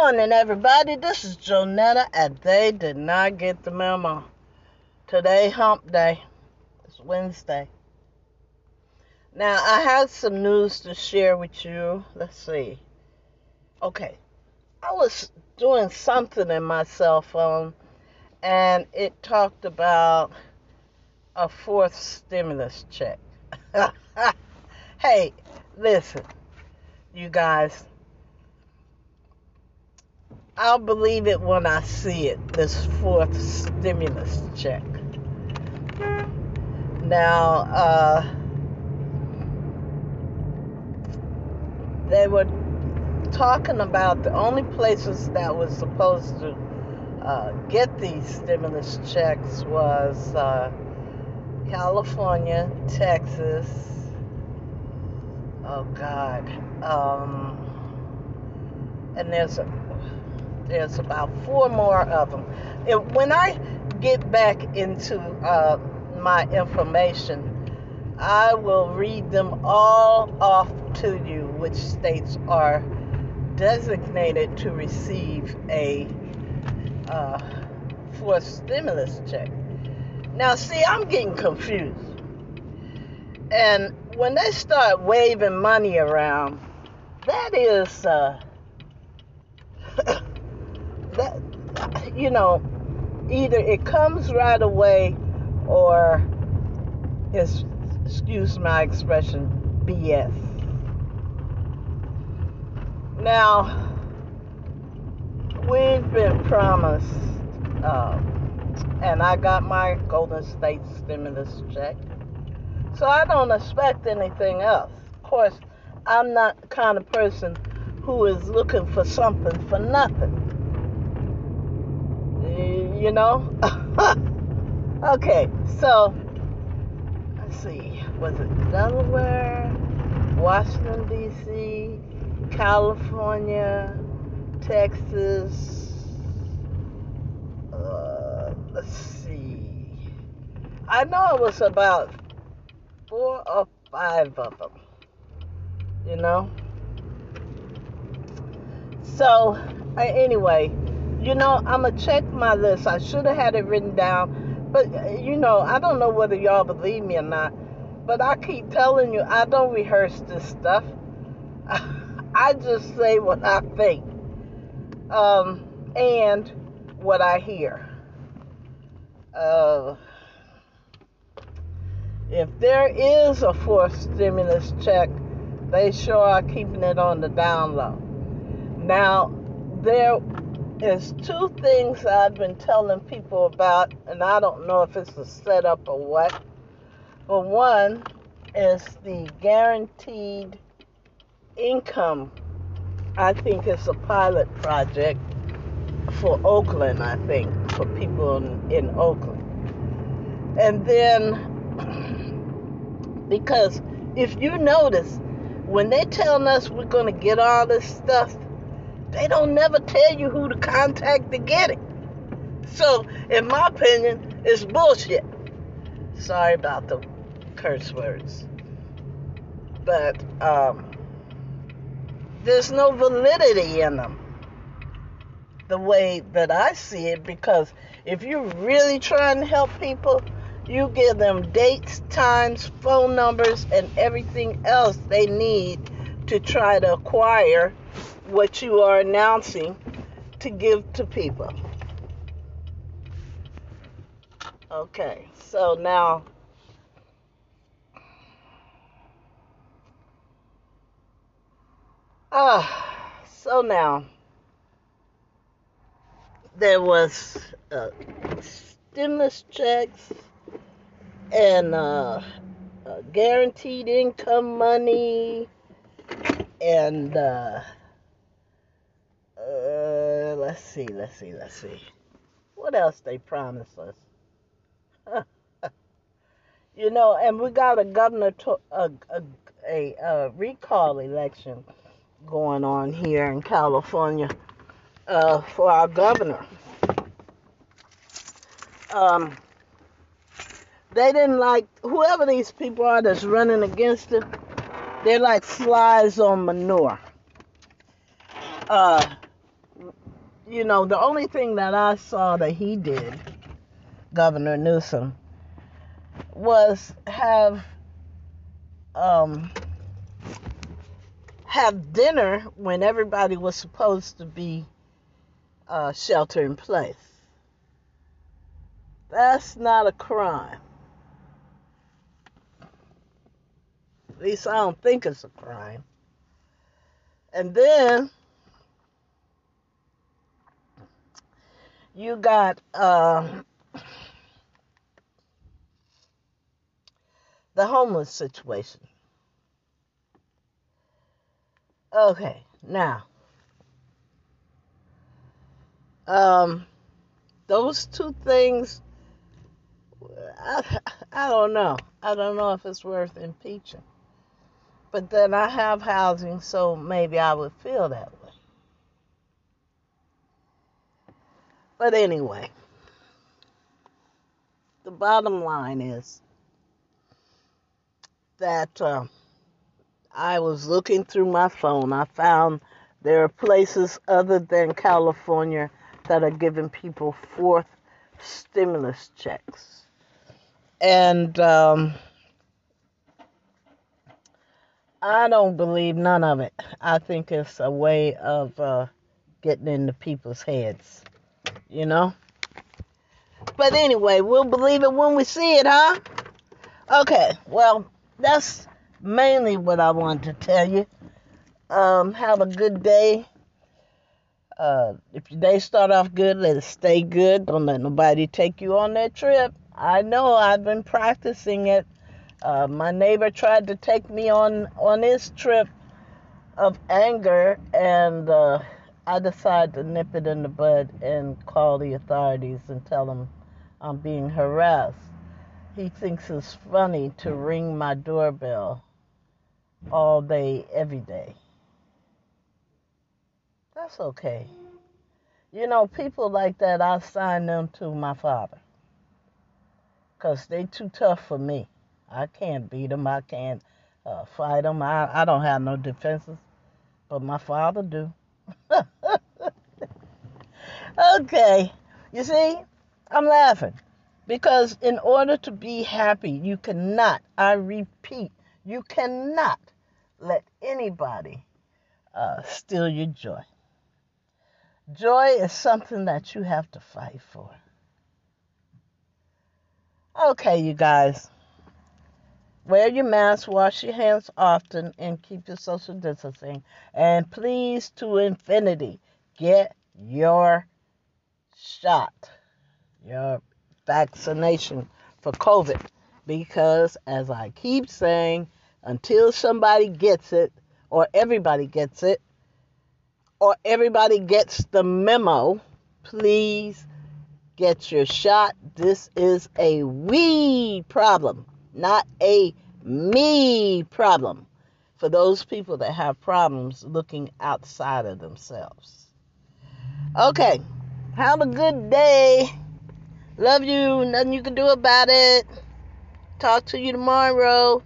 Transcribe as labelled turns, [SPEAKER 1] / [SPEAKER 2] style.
[SPEAKER 1] morning, everybody. This is Jonetta, and they did not get the memo. Today, hump day. It's Wednesday. Now, I have some news to share with you. Let's see. Okay. I was doing something in my cell phone, and it talked about a fourth stimulus check. hey, listen, you guys I'll believe it when I see it, this fourth stimulus check. Now, uh, they were talking about the only places that was supposed to uh, get these stimulus checks was uh, California, Texas. Oh God. Um, and there's a there's about four more of them. If, when I get back into uh, my information, I will read them all off to you, which states are designated to receive a uh, for a stimulus check. Now, see, I'm getting confused. And when they start waving money around, that is uh, that you know either it comes right away or it's excuse my expression BS. Now we've been promised, um, and I got my Golden State stimulus check, so I don't expect anything else. Of course, I'm not the kind of person who is looking for something for nothing you know? okay, so let's see. Was it Delaware, Washington, D.C., California, Texas? Uh, let's see. I know it was about four or five of them, you know? So, anyway, you know, I'm going to check my list. I should have had it written down. But, you know, I don't know whether y'all believe me or not. But I keep telling you, I don't rehearse this stuff. I just say what I think um, and what I hear. Uh, if there is a fourth stimulus check, they sure are keeping it on the down low. Now, there there's two things I've been telling people about, and I don't know if it's a setup or what. But one is the guaranteed income. I think it's a pilot project for Oakland, I think, for people in, in Oakland. And then, because if you notice, when they're telling us we're going to get all this stuff, they don't never tell you who to contact to get it. So, in my opinion, it's bullshit. Sorry about the curse words. But um, there's no validity in them the way that I see it because if you're really trying to help people, you give them dates, times, phone numbers, and everything else they need to try to acquire what you are announcing to give to people. Okay, so now ah, uh, so now there was uh, stimulus checks and uh, uh, guaranteed income money and uh, let's see, let's see, let's see. What else they promised us? you know, and we got a governor, to, a, a, a, a, recall election going on here in California uh, for our governor. Um, they didn't like whoever these people are that's running against him. They're like flies on manure. Uh, you know, the only thing that I saw that he did, Governor Newsom, was have um, have dinner when everybody was supposed to be uh, shelter in place. That's not a crime. At least I don't think it's a crime. And then you got uh, the homeless situation. Okay, now, um, those two things, I, I don't know. I don't know if it's worth impeaching. But then I have housing, so maybe I would feel that way. But anyway, the bottom line is that uh, I was looking through my phone. I found there are places other than California that are giving people fourth stimulus checks. And um, I don't believe none of it. I think it's a way of uh, getting into people's heads, you know? But anyway, we'll believe it when we see it, huh? Okay, well, that's mainly what I wanted to tell you. Um, have a good day. Uh, if your day start off good, let it stay good. Don't let nobody take you on that trip. I know I've been practicing it. Uh, my neighbor tried to take me on on his trip of anger, and uh, I decide to nip it in the bud and call the authorities and tell them I'm being harassed. He thinks it's funny to ring my doorbell all day, every day. That's okay. You know, people like that, I assign them to my father. Because they too tough for me. I can't beat them. I can't uh, fight them. I, I don't have no defenses. But my father do. okay. You see, I'm laughing. Because in order to be happy, you cannot, I repeat, you cannot let anybody uh, steal your joy. Joy is something that you have to fight for. Okay, you guys. Wear your mask, wash your hands often, and keep your social distancing. And please, to infinity, get your shot, your vaccination for COVID. Because, as I keep saying, until somebody gets it, or everybody gets it, or everybody gets the memo, please get your shot. This is a we problem, not a me problem. For those people that have problems looking outside of themselves. Okay, have a good day. Love you. Nothing you can do about it. Talk to you tomorrow.